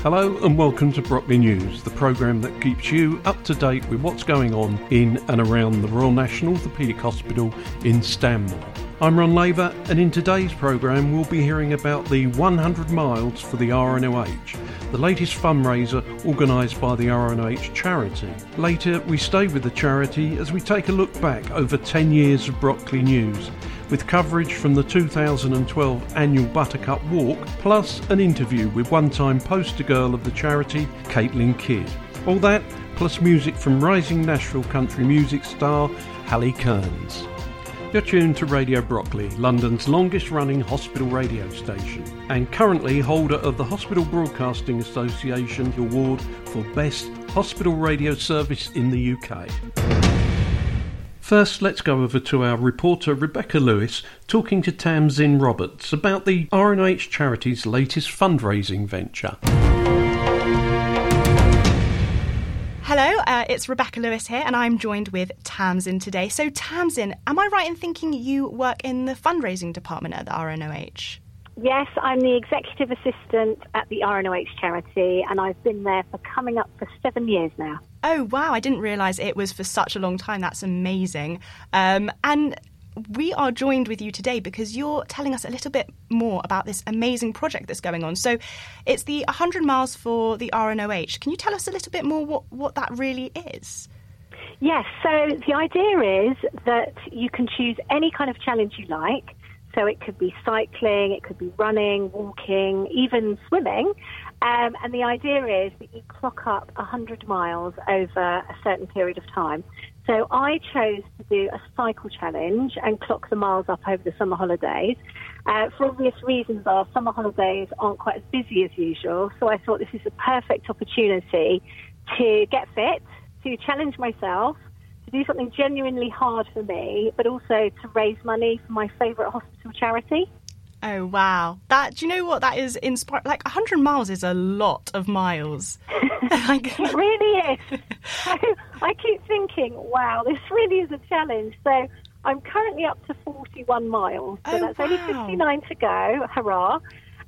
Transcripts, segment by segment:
Hello and welcome to Brockley News, the programme that keeps you up to date with what's going on in and around the Royal National Orthopaedic Hospital in Stanmore. I'm Ron Laver, and in today's programme, we'll be hearing about the 100 miles for the RNOH, the latest fundraiser organised by the RNOH charity. Later, we stay with the charity as we take a look back over 10 years of Brockley News, with coverage from the 2012 annual Buttercup Walk, plus an interview with one time poster girl of the charity, Caitlin Kidd. All that, plus music from rising Nashville country music star, Hallie Kearns. You're tuned to Radio Brockley, London's longest running hospital radio station, and currently holder of the Hospital Broadcasting Association Award for Best Hospital Radio Service in the UK. First, let's go over to our reporter Rebecca Lewis talking to Tamzin Roberts about the RNOH charity's latest fundraising venture. Hello, uh, it's Rebecca Lewis here, and I'm joined with Tamzin today. So, Tamzin, am I right in thinking you work in the fundraising department at the RNOH? Yes, I'm the executive assistant at the RNOH charity, and I've been there for coming up for seven years now. Oh, wow, I didn't realise it was for such a long time. That's amazing. Um, and we are joined with you today because you're telling us a little bit more about this amazing project that's going on. So it's the 100 miles for the RNOH. Can you tell us a little bit more what, what that really is? Yes, so the idea is that you can choose any kind of challenge you like. So it could be cycling, it could be running, walking, even swimming. Um, and the idea is that you clock up 100 miles over a certain period of time. So I chose to do a cycle challenge and clock the miles up over the summer holidays. Uh, for obvious reasons, our summer holidays aren't quite as busy as usual. So I thought this is a perfect opportunity to get fit, to challenge myself, to do something genuinely hard for me, but also to raise money for my favourite hospital charity. Oh wow! That do you know what that is inspired? Like hundred miles is a lot of miles. it really is. I keep thinking, wow, this really is a challenge. So I'm currently up to 41 miles. So oh, that's wow. only 59 to go. Hurrah!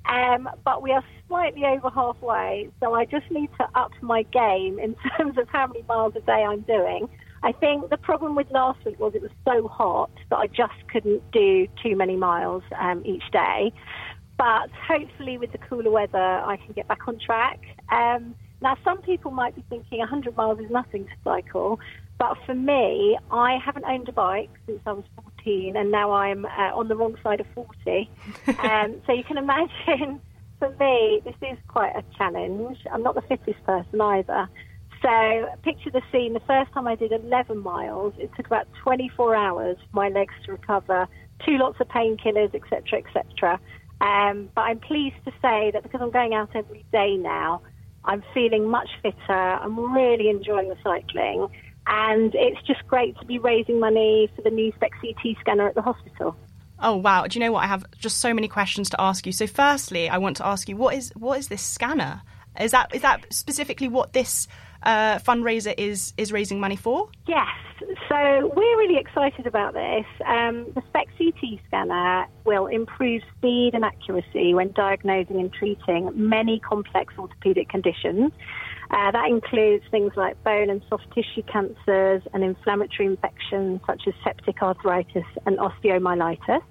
Um, but we are slightly over halfway, so I just need to up my game in terms of how many miles a day I'm doing. I think the problem with last week was it was so hot that I just couldn't do too many miles um, each day. But hopefully, with the cooler weather, I can get back on track. Um, now, some people might be thinking 100 miles is nothing to cycle, but for me, I haven't owned a bike since I was 14, and now I'm uh, on the wrong side of 40. um, so you can imagine, for me, this is quite a challenge. I'm not the fittest person either. So picture the scene. The first time I did 11 miles, it took about 24 hours for my legs to recover, two lots of painkillers, etc., etc. Um, but I'm pleased to say that because I'm going out every day now, I'm feeling much fitter. I'm really enjoying the cycling. And it's just great to be raising money for the new SPECT CT scanner at the hospital. Oh wow! Do you know what? I have just so many questions to ask you. So, firstly, I want to ask you what is what is this scanner? Is that is that specifically what this uh, fundraiser is is raising money for? Yes. So we're really excited about this. Um, the SPECT CT scanner will improve speed and accuracy when diagnosing and treating many complex orthopaedic conditions. Uh, that includes things like bone and soft tissue cancers and inflammatory infections such as septic arthritis and osteomyelitis.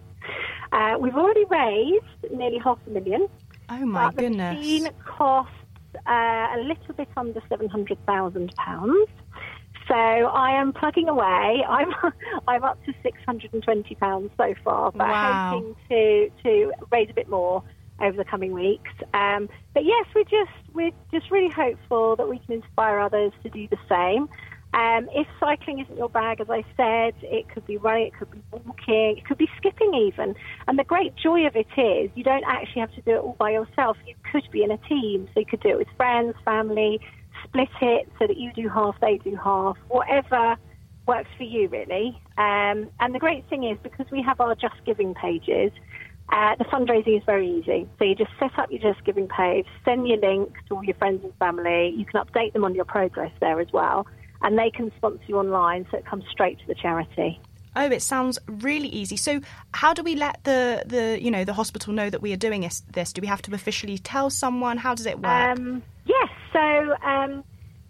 Uh, we've already raised nearly half a million. Oh my but goodness! The costs uh, a little bit under seven hundred thousand pounds. So I am plugging away. I'm I'm up to six hundred and twenty pounds so far, but Wow. hoping to to raise a bit more over the coming weeks. Um, but yes, we're just we're just really hopeful that we can inspire others to do the same. Um, if cycling isn't your bag, as I said, it could be running, it could be walking, it could be skipping even. And the great joy of it is you don't actually have to do it all by yourself. You could be in a team, so you could do it with friends, family, split it so that you do half, they do half, whatever works for you, really. Um, and the great thing is because we have our Just Giving pages, uh, the fundraising is very easy. So you just set up your Just Giving page, send your link to all your friends and family. You can update them on your progress there as well, and they can sponsor you online, so it comes straight to the charity. Oh, it sounds really easy. So, how do we let the, the you know the hospital know that we are doing this? this? Do we have to officially tell someone? How does it work? Um, yes. So um,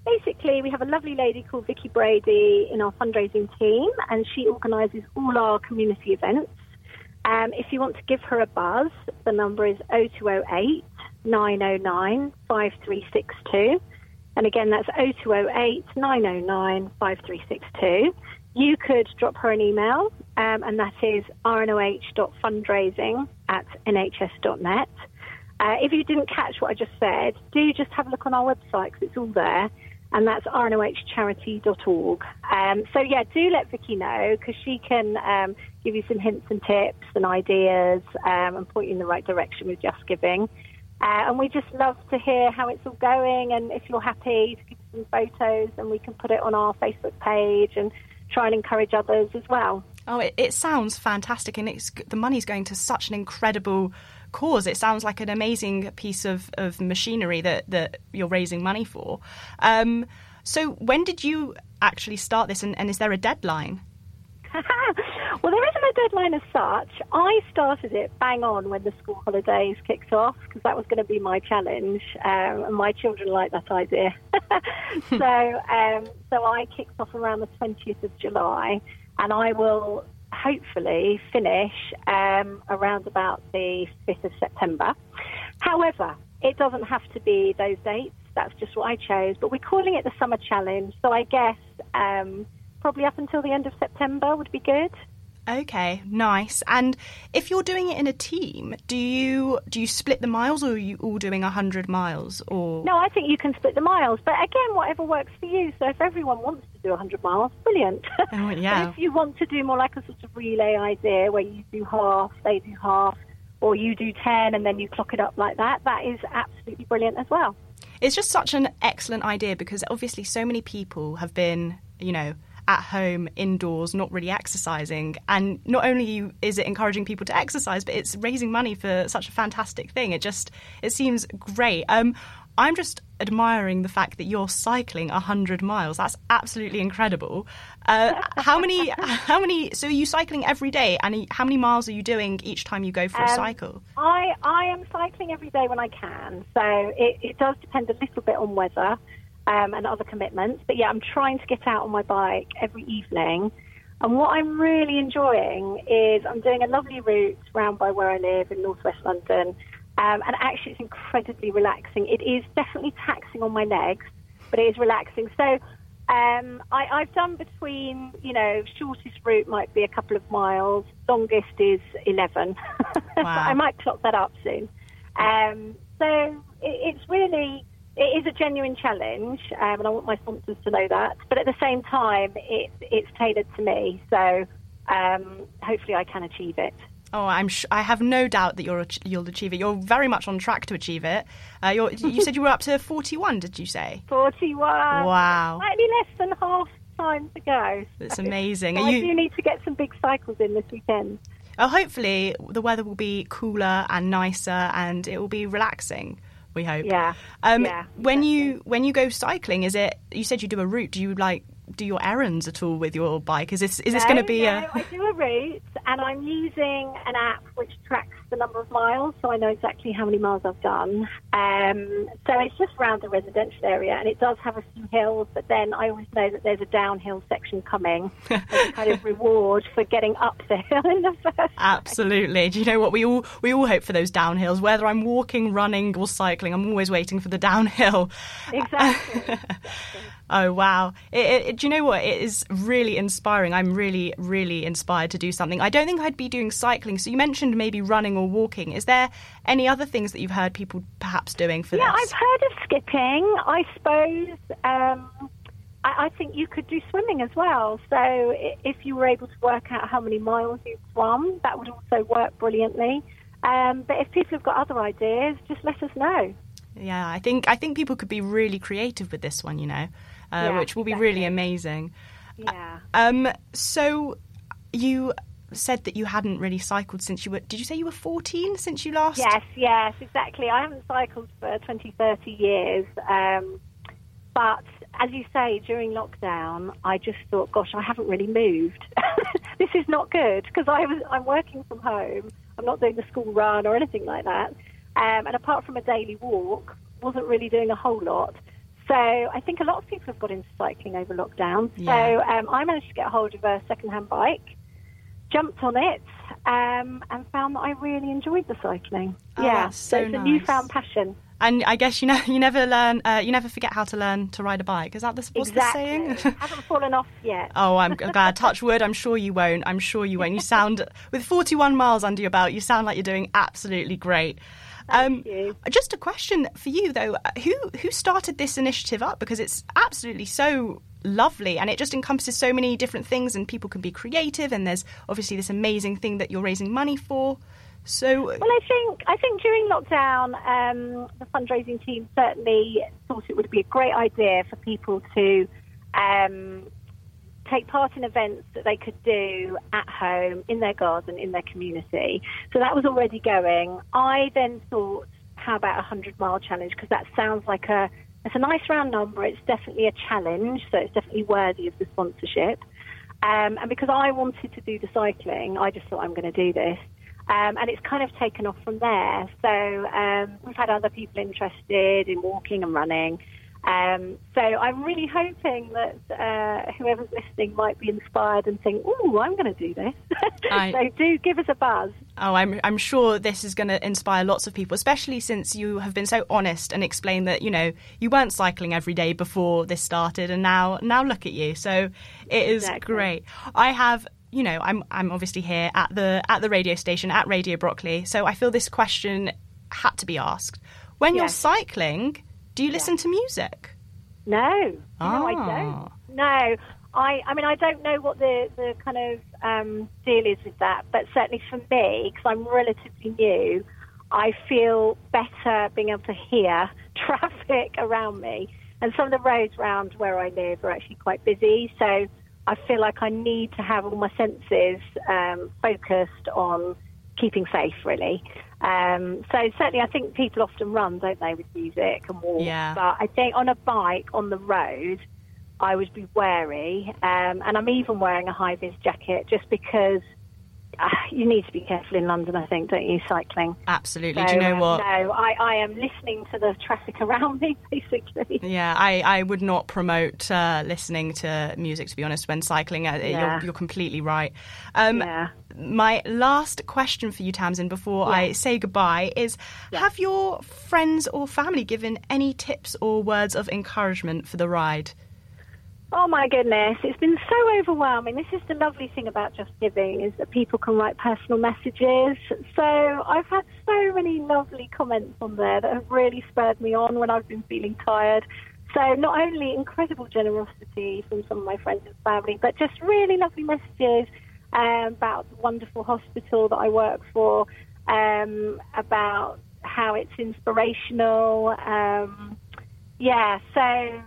basically, we have a lovely lady called Vicky Brady in our fundraising team, and she organises all our community events. Um, if you want to give her a buzz, the number is 0208 909 5362. And again, that's 0208 909 5362. You could drop her an email, um, and that is rnoh.fundraising at nhs.net. Uh, if you didn't catch what I just said, do just have a look on our website because it's all there, and that's rnohcharity.org. Um, so, yeah, do let Vicky know because she can um, give you some hints and tips and ideas um, and point you in the right direction with Just Giving. Uh, and we just love to hear how it's all going, and if you're happy, to give some photos, and we can put it on our Facebook page and try and encourage others as well. Oh, it, it sounds fantastic, and it's the money's going to such an incredible cause. It sounds like an amazing piece of, of machinery that, that you're raising money for. Um, so, when did you actually start this, and, and is there a deadline? well, there isn't a deadline as such. I started it bang on when the school holidays kicked off because that was going to be my challenge, um, and my children like that idea. so, um, so I kicked off around the 20th of July, and I will hopefully finish um, around about the 5th of September. However, it doesn't have to be those dates. That's just what I chose. But we're calling it the Summer Challenge. So I guess um, probably up until the end of September would be good. Okay, nice. And if you're doing it in a team, do you do you split the miles, or are you all doing hundred miles? Or no, I think you can split the miles. But again, whatever works for you. So if everyone wants to do hundred miles, brilliant. Oh, yeah. if you want to do more like a sort of relay idea, where you do half, they do half, or you do ten, and then you clock it up like that, that is absolutely brilliant as well. It's just such an excellent idea because obviously so many people have been, you know at home indoors not really exercising and not only is it encouraging people to exercise but it's raising money for such a fantastic thing it just it seems great um, I'm just admiring the fact that you're cycling 100 miles. That's absolutely incredible. Uh, how many? How many? So are you cycling every day? And how many miles are you doing each time you go for um, a cycle? I I am cycling every day when I can. So it, it does depend a little bit on weather um, and other commitments. But yeah, I'm trying to get out on my bike every evening. And what I'm really enjoying is I'm doing a lovely route round by where I live in northwest London. Um, and actually, it's incredibly relaxing. It is definitely taxing on my legs, but it is relaxing. So um, I, have done between, you know, shortest route might be a couple of miles, longest is 11. Wow. I might clock that up soon. Um, so it, it's really it is a genuine challenge, um, and I want my sponsors to know that. But at the same time, it, it's tailored to me, so um, hopefully I can achieve it. Oh, I'm sh- I have no doubt that you'll you'll achieve it. You're very much on track to achieve it. Uh, you said you were up to 41, did you say? 41. Wow. Slightly less than half time to go. It's amazing. So I do need to get some big cycles in this weekend. Oh, hopefully the weather will be cooler and nicer, and it will be relaxing we hope. Yeah. Um, yeah when you when you go cycling, is it? You said you do a route. Do you like do your errands at all with your bike? Is this is this no, going to be no, a? I do a route, and I'm using an app which tracks the number of miles, so I know exactly how many miles I've done. Um, so it's just around the residential area, and it does have a few hills, but then I always know that there's a downhill section coming as a kind of reward for getting up the hill in the first. Absolutely. Do you know what we all we all hope for those downhills? Whether I'm walking, running, or cycling, I'm always waiting for the downhill. Exactly. Oh wow! It, it, do you know what? It is really inspiring. I'm really, really inspired to do something. I don't think I'd be doing cycling. So you mentioned maybe running or walking. Is there any other things that you've heard people perhaps doing for yeah, this? Yeah, I've heard of skipping. I suppose um, I, I, think you could do swimming as well. So if you were able to work out how many miles you've swum, that would also work brilliantly. Um, but if people have got other ideas, just let us know. Yeah, I think I think people could be really creative with this one. You know uh, yeah, which will be exactly. really amazing. Yeah. Um, so you said that you hadn't really cycled since you were did you say you were 14 since you last yes yes exactly i haven't cycled for 20 30 years um, but as you say during lockdown i just thought gosh i haven't really moved this is not good because I was I'm working from home. I'm not doing the school run or anything like that. Um, and apart from a daily walk, wasn't really doing a whole lot. So I think a lot of people have got into cycling over lockdown. Yeah. So um, I managed to get hold of a second-hand bike, jumped on it, um, and found that I really enjoyed the cycling. Oh, yeah, that's so it's nice. a newfound passion. And I guess you know you never learn, uh, you never forget how to learn to ride a bike. Is that the, what's the saying? Haven't fallen off yet. Oh, I'm glad. Touch wood. I'm sure you won't. I'm sure you won't. You sound, with 41 miles under your belt, you sound like you're doing absolutely great. Um. Just a question for you though: who who started this initiative up? Because it's absolutely so lovely, and it just encompasses so many different things, and people can be creative. And there's obviously this amazing thing that you're raising money for. So Well, I think I think during lockdown, um, the fundraising team certainly thought it would be a great idea for people to um, take part in events that they could do at home, in their garden, in their community. So that was already going. I then thought, how about a hundred mile challenge? Because that sounds like a it's a nice round number. It's definitely a challenge, so it's definitely worthy of the sponsorship. Um, and because I wanted to do the cycling, I just thought I'm going to do this. Um, and it's kind of taken off from there. So um, we've had other people interested in walking and running. Um, so I'm really hoping that uh, whoever's listening might be inspired and think, "Ooh, I'm going to do this." I- so do give us a buzz. Oh, I'm I'm sure this is going to inspire lots of people, especially since you have been so honest and explained that you know you weren't cycling every day before this started, and now now look at you. So it is Exactly. great. I have. You know, I'm I'm obviously here at the at the radio station at Radio Brockley, so I feel this question had to be asked. When you're cycling, do you listen to music? No, you know, I Ah. don't. No, I. I mean, I don't know what the the kind of um, deal is with that, but certainly for me, because I'm relatively new, I feel better being able to hear traffic around me, and some of the roads around where I live are actually quite busy, so. I feel like I need to have all my senses um, focused on keeping safe, really. Um, so certainly, I think people often run, don't they, with music and walk. Yeah. But I think on a bike on the road, I would be wary, um, and I'm even wearing a high vis jacket just because you need to be careful in London. I think, don't you, cycling? Absolutely. So, do you know um, what? No, I, I am listening to the traffic around me, basically. Yeah, I, I would not promote uh, listening to music, to be honest, when cycling. Uh, Yeah. You're, you're completely right. Um, Yeah. My last question for you, Tamzin, before I say goodbye is Have your friends or family given any tips or words of encouragement for the ride? Oh my goodness, it's been so overwhelming. This is the lovely thing about Just Giving is that people can write personal messages. So I've had so many lovely comments on there that have really spurred me on when I've been feeling tired. So not only incredible generosity from some of my friends and family, but just really lovely messages um, about the wonderful hospital that I work for, um, about how it's inspirational. Um, yeah, so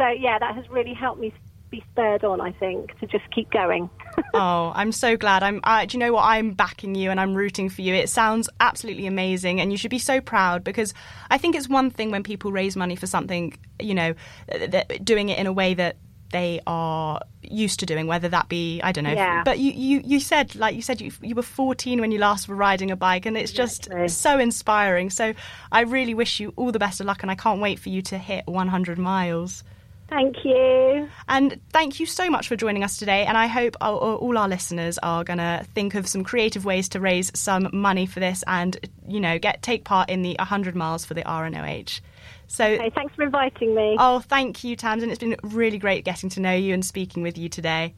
so yeah, that has really helped me be spurred on. I think to just keep going. oh, I'm so glad. I'm. I, do you know what? I'm backing you and I'm rooting for you. It sounds absolutely amazing, and you should be so proud because I think it's one thing when people raise money for something, you know, th- th- doing it in a way that they are used to doing, whether that be I don't know. Yeah. But you, you, you said like you said you you were 14 when you last were riding a bike, and it's Exactly. just so inspiring. So I really wish you all the best of luck, and I can't wait for you to hit 100 miles. Thank you. And thank you so much for joining us today. And I hope all, our listeners are going to think of some creative ways to raise some money for this and, you know, get take part in the 100 miles for the RNOH. So, Okay, thanks for inviting me. oh, thank you, Tamzin. It's been really great getting to know you and speaking with you today.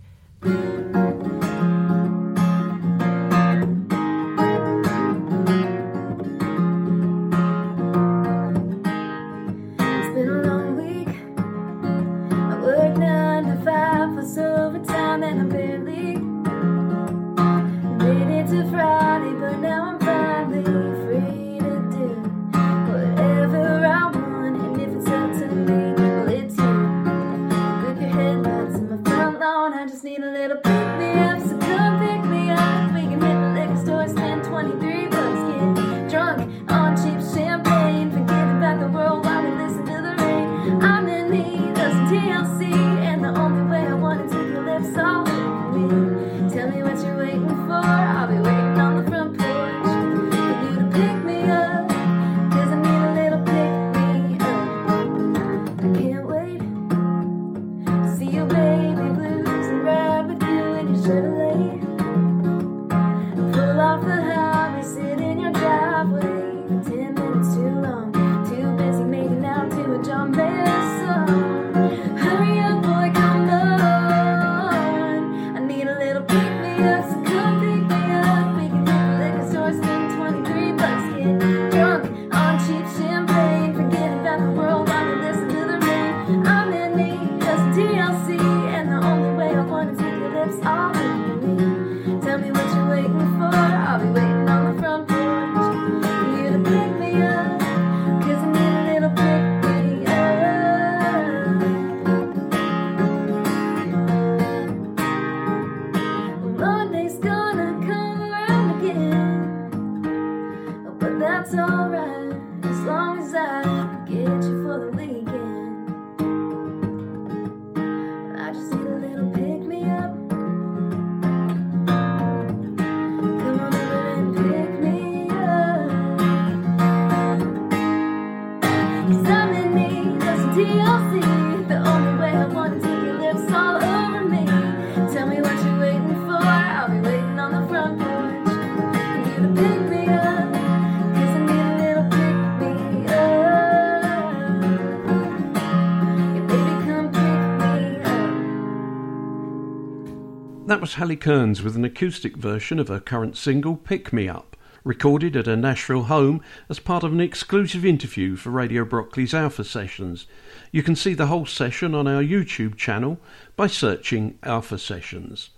Was Hallie Kearns with an acoustic version of her current single Pick Me Up, recorded at her Nashville home as part of an exclusive interview for Radio Brockley's Alpha Sessions. You can see the whole session on our YouTube channel by searching Alpha Sessions.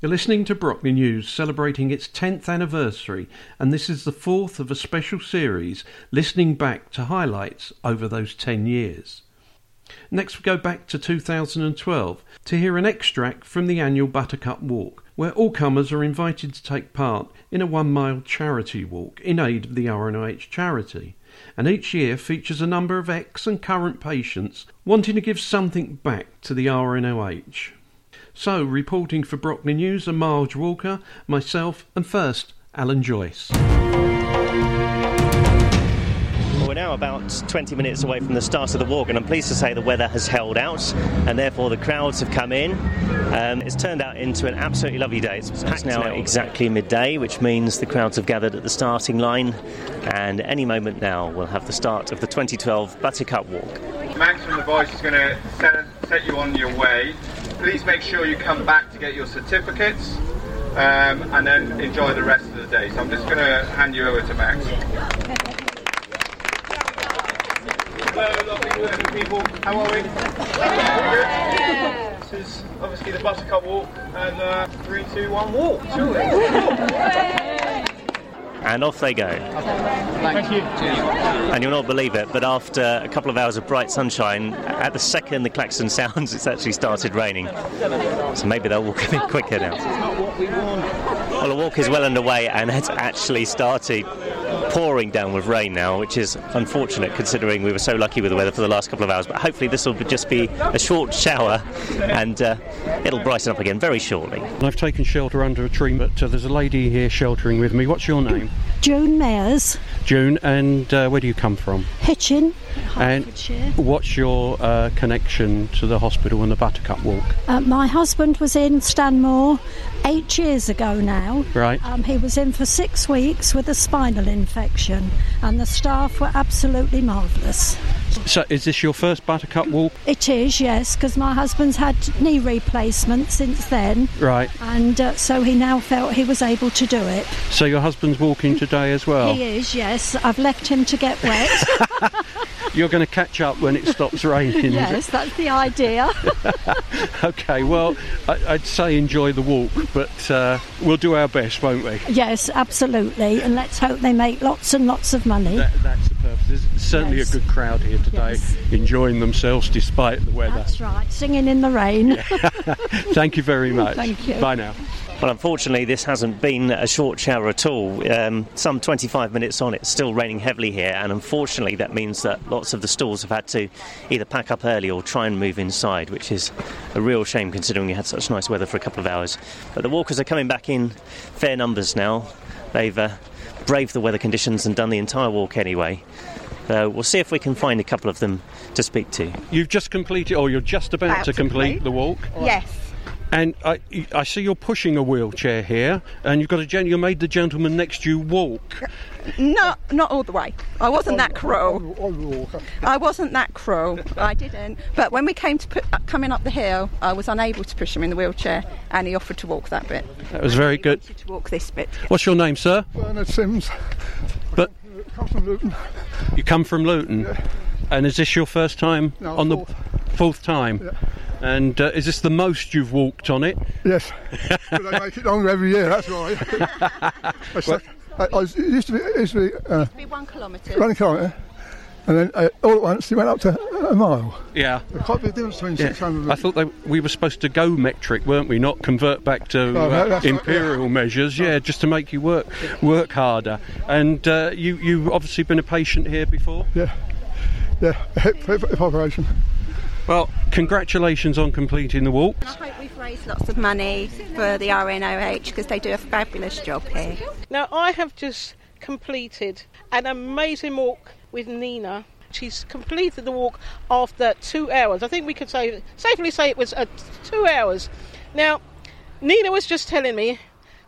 You're listening to Brockley News celebrating its 10th anniversary, and this is the fourth of a special series listening back to highlights over those 10 years. Next, we go back to 2012 to hear an extract from the annual Buttercup Walk, where all comers are invited to take part in a one mile charity walk in aid of the RNOH charity. And each year features a number of ex and current patients wanting to give something back to the RNOH. So, reporting for Brockley News are Marge Walker, myself, and first, Alan Joyce. Well, we're now about 20 minutes away from the start of the walk, and I'm pleased to say the weather has held out, and therefore the crowds have come in. Um, it's turned out into an absolutely lovely day. It's packed now exactly midday, which means the crowds have gathered at the starting line, and any moment now we'll have the start of the 2012 Buttercup Walk. Max from The Voice is going to set, set you on your way. Please make sure you come back to get your certificates um, and then enjoy the rest of the day. So I'm just going to hand you over to Max. Hello, lovely, people. How are we? Good? This is obviously the Buttercup Walk and uh, three, two, one, walk. Surely. And off they go. Thank you. And you'll not believe it, but after a couple of hours of bright sunshine, at the second the klaxon sounds, it's actually started raining. So maybe they'll walk a bit quicker now. Well, the walk is well underway and it's actually started pouring down with rain now, which is unfortunate considering we were so lucky with the weather for the last couple of hours. But hopefully, this will just be a short shower and uh, it'll brighten up again very shortly. I've taken shelter under a tree, but uh, there's a lady here sheltering with me. What's your name? June Mayers, June, and uh, where do you come from? Hitchin, And what's your uh, connection to the hospital and the Buttercup Walk? Uh, my husband was in Stanmore eight years ago now. Right. Um, he was in for six weeks with a spinal infection, and the staff were absolutely marvellous. So, is this your first Buttercup Walk? It is, yes, because my husband's had knee replacement since then, Right. and uh, so he now felt he was able to do it. So, your husband's walking today as well? He is, yes. I've left him to get wet. You're going to catch up when it stops raining? yes, that's the idea. Okay, well, I, I'd say enjoy the walk, but uh, we'll do our best, won't we? yes, absolutely, and let's hope they make lots and lots of money. That, that's the purpose. There's certainly Yes. a good crowd here today, Yes. enjoying themselves despite the weather. That's right, singing in the rain. Thank you very much. Thank you. Bye now. Well, unfortunately, this hasn't been a short shower at all. Um, some 25 minutes on, it's still raining heavily here, and unfortunately, that means that lots of the stalls have had to either pack up early or try and move inside, which is a real shame considering we had such nice weather for a couple of hours. But the walkers are coming back in fair numbers now. They've uh, braved the weather conditions and done the entire walk anyway. So we'll see if we can find a couple of them to speak to. You've just completed, or you're just about, About to to complete complete. the walk. Yes. And I, I see you're pushing a wheelchair here, and you've got a gen- you made the gentleman next to you walk. Not not all the way. I wasn't that cruel. I wasn't that cruel. I didn't. But when we came to put, uh, coming up the hill, I was unable to push him in the wheelchair, and he offered to walk that bit. That was very good. to walk this bit. What's your name, sir? Bernard Sims. But Come from Luton. you come from Luton, and is this your first time No, on the fourth. fourth time? And uh, is this the most you've walked on it? Yes. but I make it longer every year, that's why. I, stuck- I, I it used to be, it used to be uh, Be one kilometre. running kilometre. And then uh, all at once it went up to A mile. Yeah. There's quite a big difference between Yeah. 600 I thought they, we were supposed to go metric, weren't we? Not convert back to Oh, uh, that- that's right, imperial measures. Yeah, just to make you work work harder. And uh, you you obviously been a patient here before. Yeah. Yeah, hip, hip, hip operation. Well, congratulations on completing the walk. I hope we've raised lots of money for the RNOH because they do a fabulous job here. Now, I have just completed an amazing walk with Nina. She's completed the walk after two hours. I think we could say safely say it was uh, two hours. Now, Nina was just telling me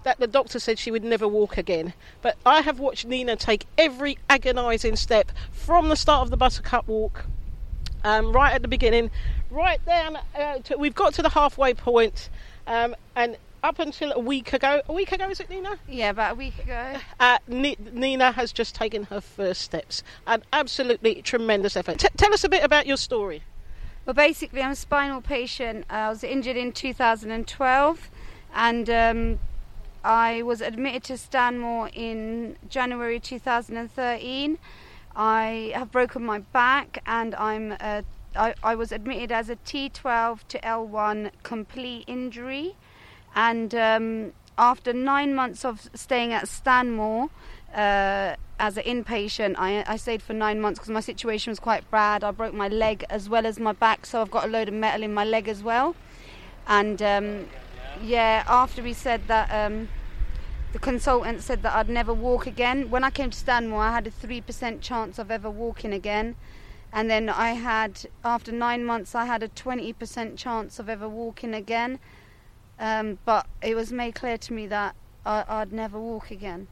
that the doctor said she would never walk again. But I have watched Nina take every agonising step from the start of the Buttercup walk, um, right at the beginning, right down. Uh, to, we've got to the halfway point, um, and up until a week ago, a week ago is it, Nina? Yeah, about a week ago. Uh, Ni- Nina has just taken her first steps. An absolutely tremendous effort. T- tell us a bit about your story. Well, basically, I'm a spinal patient. I was injured in 2012, and um, I was admitted to Stanmore in January 2013. I have broken my back, and I'm uh, I, I was admitted as a T12 to L1 complete injury, and um, after nine months of staying at Stanmore. Uh, as an inpatient, I, I stayed for nine months because my situation was quite bad. I broke my leg as well as my back, so I've got a load of metal in my leg as well. And um, yeah, after we said that, um, the consultant said that I'd never walk again. When I came to Stanmore, I had a 3% chance of ever walking again. And then I had, after nine months, I had a 20% chance of ever walking again. Um, but it was made clear to me that I, I'd never walk again.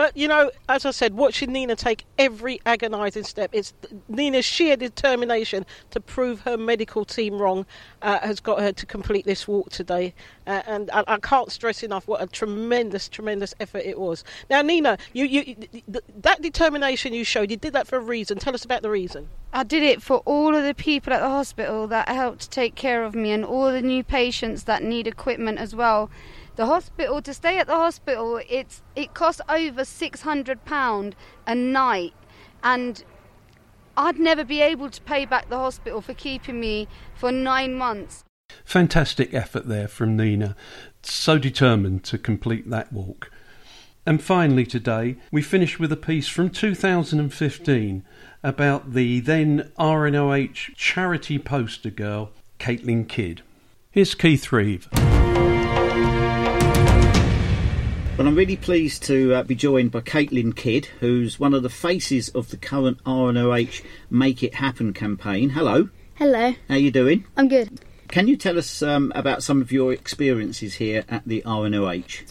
But you know, as I said, watching Nina take every agonising step, it's Nina's sheer determination to prove her medical team wrong uh, has got her to complete this walk today. Uh, and I, I can't stress enough what a tremendous, tremendous effort it was. Now, Nina, you, you, th- that determination you showed, you did that for a reason. Tell us about the reason. I did it for all of the people at the hospital that helped take care of me and all the new patients that need equipment as well. The hospital to stay at the hospital, it's it costs over six hundred pound a night, and I'd never be able to pay back the hospital for keeping me for nine months. Fantastic effort there from Nina, so determined to complete that walk. And finally, today, we finish with a piece from 2015 about the then RNOH charity poster girl, Caitlin Kidd. Here's Keith Reeve. Well, I'm really pleased to uh, be joined by Caitlin Kidd, who's one of the faces of the current RNOH Make It Happen campaign. Hello, Hello, how are you doing? I'm good. Can you tell us um, about some of your experiences here at the RNOH?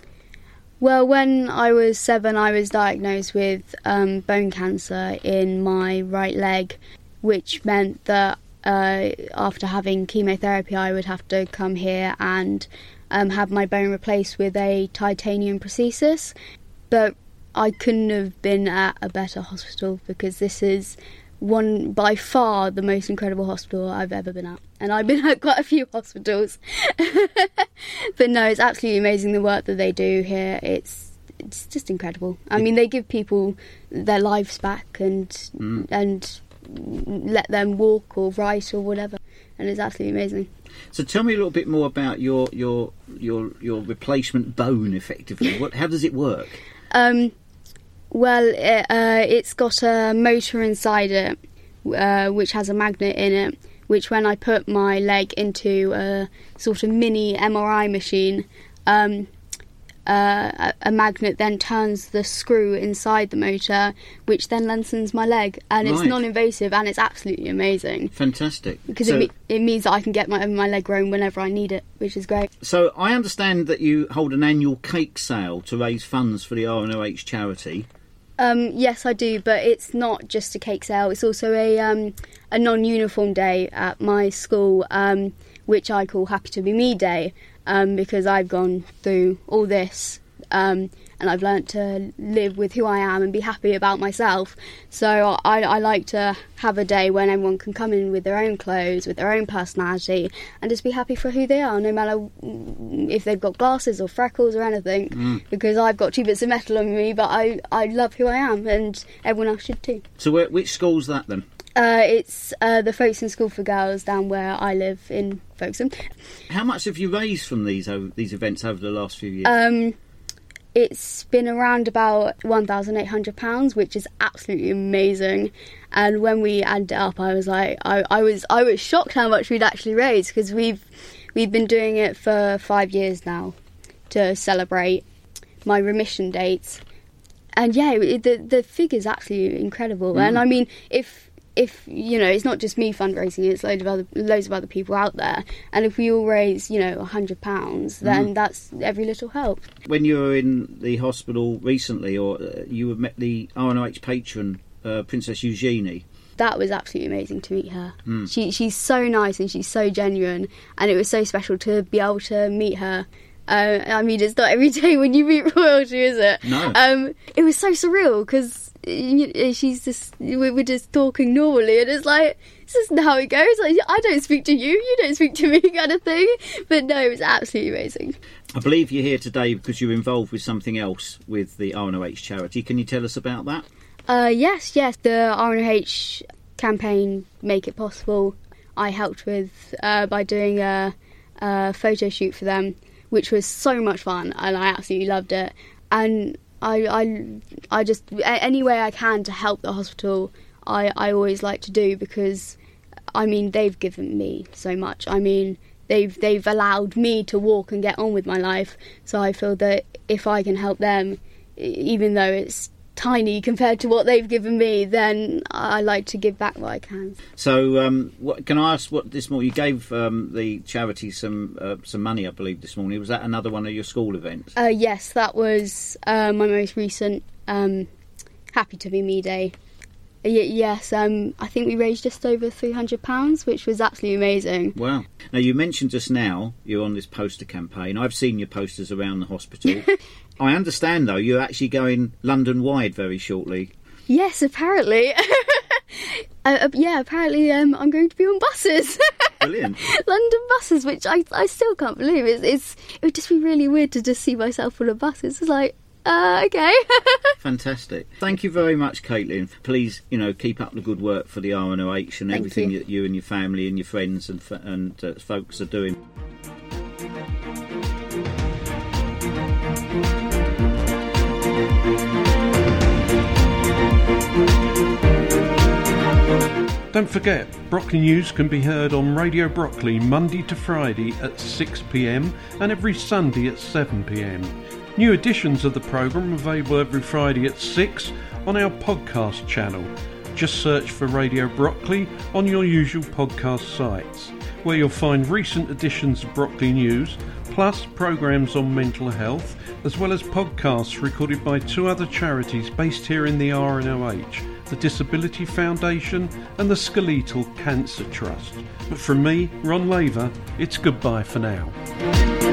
Well, when I was seven, I was diagnosed with um, bone cancer in my right leg, which meant that uh, after having chemotherapy, I would have to come here and um, have my bone replaced with a titanium prosthesis. But I couldn't have been at a better hospital because this is one by far the most incredible hospital I've ever been at. And I've been at quite a few hospitals. but no, it's absolutely amazing the work that they do here. It's it's just incredible. I mean, they give people their lives back and Mm. and let them walk or write or whatever, and it's absolutely amazing. So tell me a little bit more about your your your your replacement bone, effectively. What? How does it work? Um, well, it, uh, it's got a motor inside it, uh, which has a magnet in it. Which, when I put my leg into a sort of mini MRI machine, um, uh, a, a magnet then turns the screw inside the motor, which then lengthens my leg, and it's Right. non-invasive and it's absolutely amazing Fantastic. because so, it, me- it means that I can get my my leg grown whenever I need it, which is great. so I understand that you hold an annual cake sale to raise funds for the RNOH charity. Um, yes, I do, but it's not just a cake sale. It's also a um, a non-uniform day at my school, um, which I call Happy to Be Me Day, um, because I've gone through all this um, and I've learnt to live with who I am and be happy about myself. So I, I like to have a day when everyone can come in with their own clothes, with their own personality, and just be happy for who they are, no matter if they've got glasses or freckles or anything. Mm. Because I've got two bits of metal on me, but I, I love who I am, and everyone else should too. So where, which school's that then? Uh, it's uh, the Folkestone School for Girls down where I live in Folkestone. How much have you raised from these over, these events over the last few years? Um, it's been around about one thousand eight hundred pounds, which is absolutely amazing. And when we added it up, I was like, I, I was I was shocked how much we'd actually raised because we've we've been doing it for five years now to celebrate my remission dates. And yeah, it, the the figure's absolutely incredible. Mm. And I mean, if if you know, it's not just me fundraising; it's loads of other loads of other people out there. And if we all raise, you know, a hundred pounds, then Mm. that's every little help. when you were in the hospital recently, or uh, you met the RNOH patron, uh, Princess Eugenie. that was absolutely amazing to meet her. Mm. She she's so nice and she's so genuine, and it was so special to be able to meet her. Uh, I mean, it's not every day when you meet royalty, is it? No. Um, it was so surreal because she's just we we're just talking normally, and it's like this isn't how it goes. Like I don't speak to you, you don't speak to me, kind of thing. But no, it was absolutely amazing. I believe you're here today because you're involved with something else with the RNOH charity. Can you tell us about that? Uh, yes, yes, the RNH campaign Make It Possible. I helped with uh, by doing a, a photo shoot for them, which was so much fun, and I absolutely loved it. And I, I, I just any way I can to help the hospital, I, I always like to do because, I mean, they've given me so much. I mean, they've they've allowed me to walk and get on with my life. So I feel that if I can help them, even though it's tiny compared to what they've given me, then I like to give back what I can. So, um, what, can I ask what this morning you gave um, the charity some uh, some money? I believe this morning was that another one of your school events? Uh, yes, that was uh, my most recent um, Happy to Be Me Day. Y- yes, um, I think we raised just over three hundred pounds, which was absolutely amazing. Wow. Now you mentioned just now you're on this poster campaign. I've seen your posters around the hospital. I understand though you're actually going London wide very shortly. Yes, apparently. uh, uh, yeah, apparently um, I'm going to be on buses. Brilliant. London buses, which I, I still can't believe. It's, it's it would just be really weird to just see myself on a bus. It's like, uh, okay. Fantastic. Thank you very much, Caitlin. Please, you know, keep up the good work for the RNOH and Thank everything you. that you and your family and your friends and and uh, folks are doing. Don't forget, Brockley News can be heard on Radio Brockley Monday to Friday at 6pm and every Sunday at 7pm. New editions of the programme available every Friday at 6 on our podcast channel. Just search for Radio Brockley on your usual podcast sites, where you'll find recent editions of Brockley News, plus programmes on mental health, as well as podcasts recorded by two other charities based here in the RNOH the Disability Foundation and the Skeletal Cancer Trust. But from me, Ron Laver, it's goodbye for now.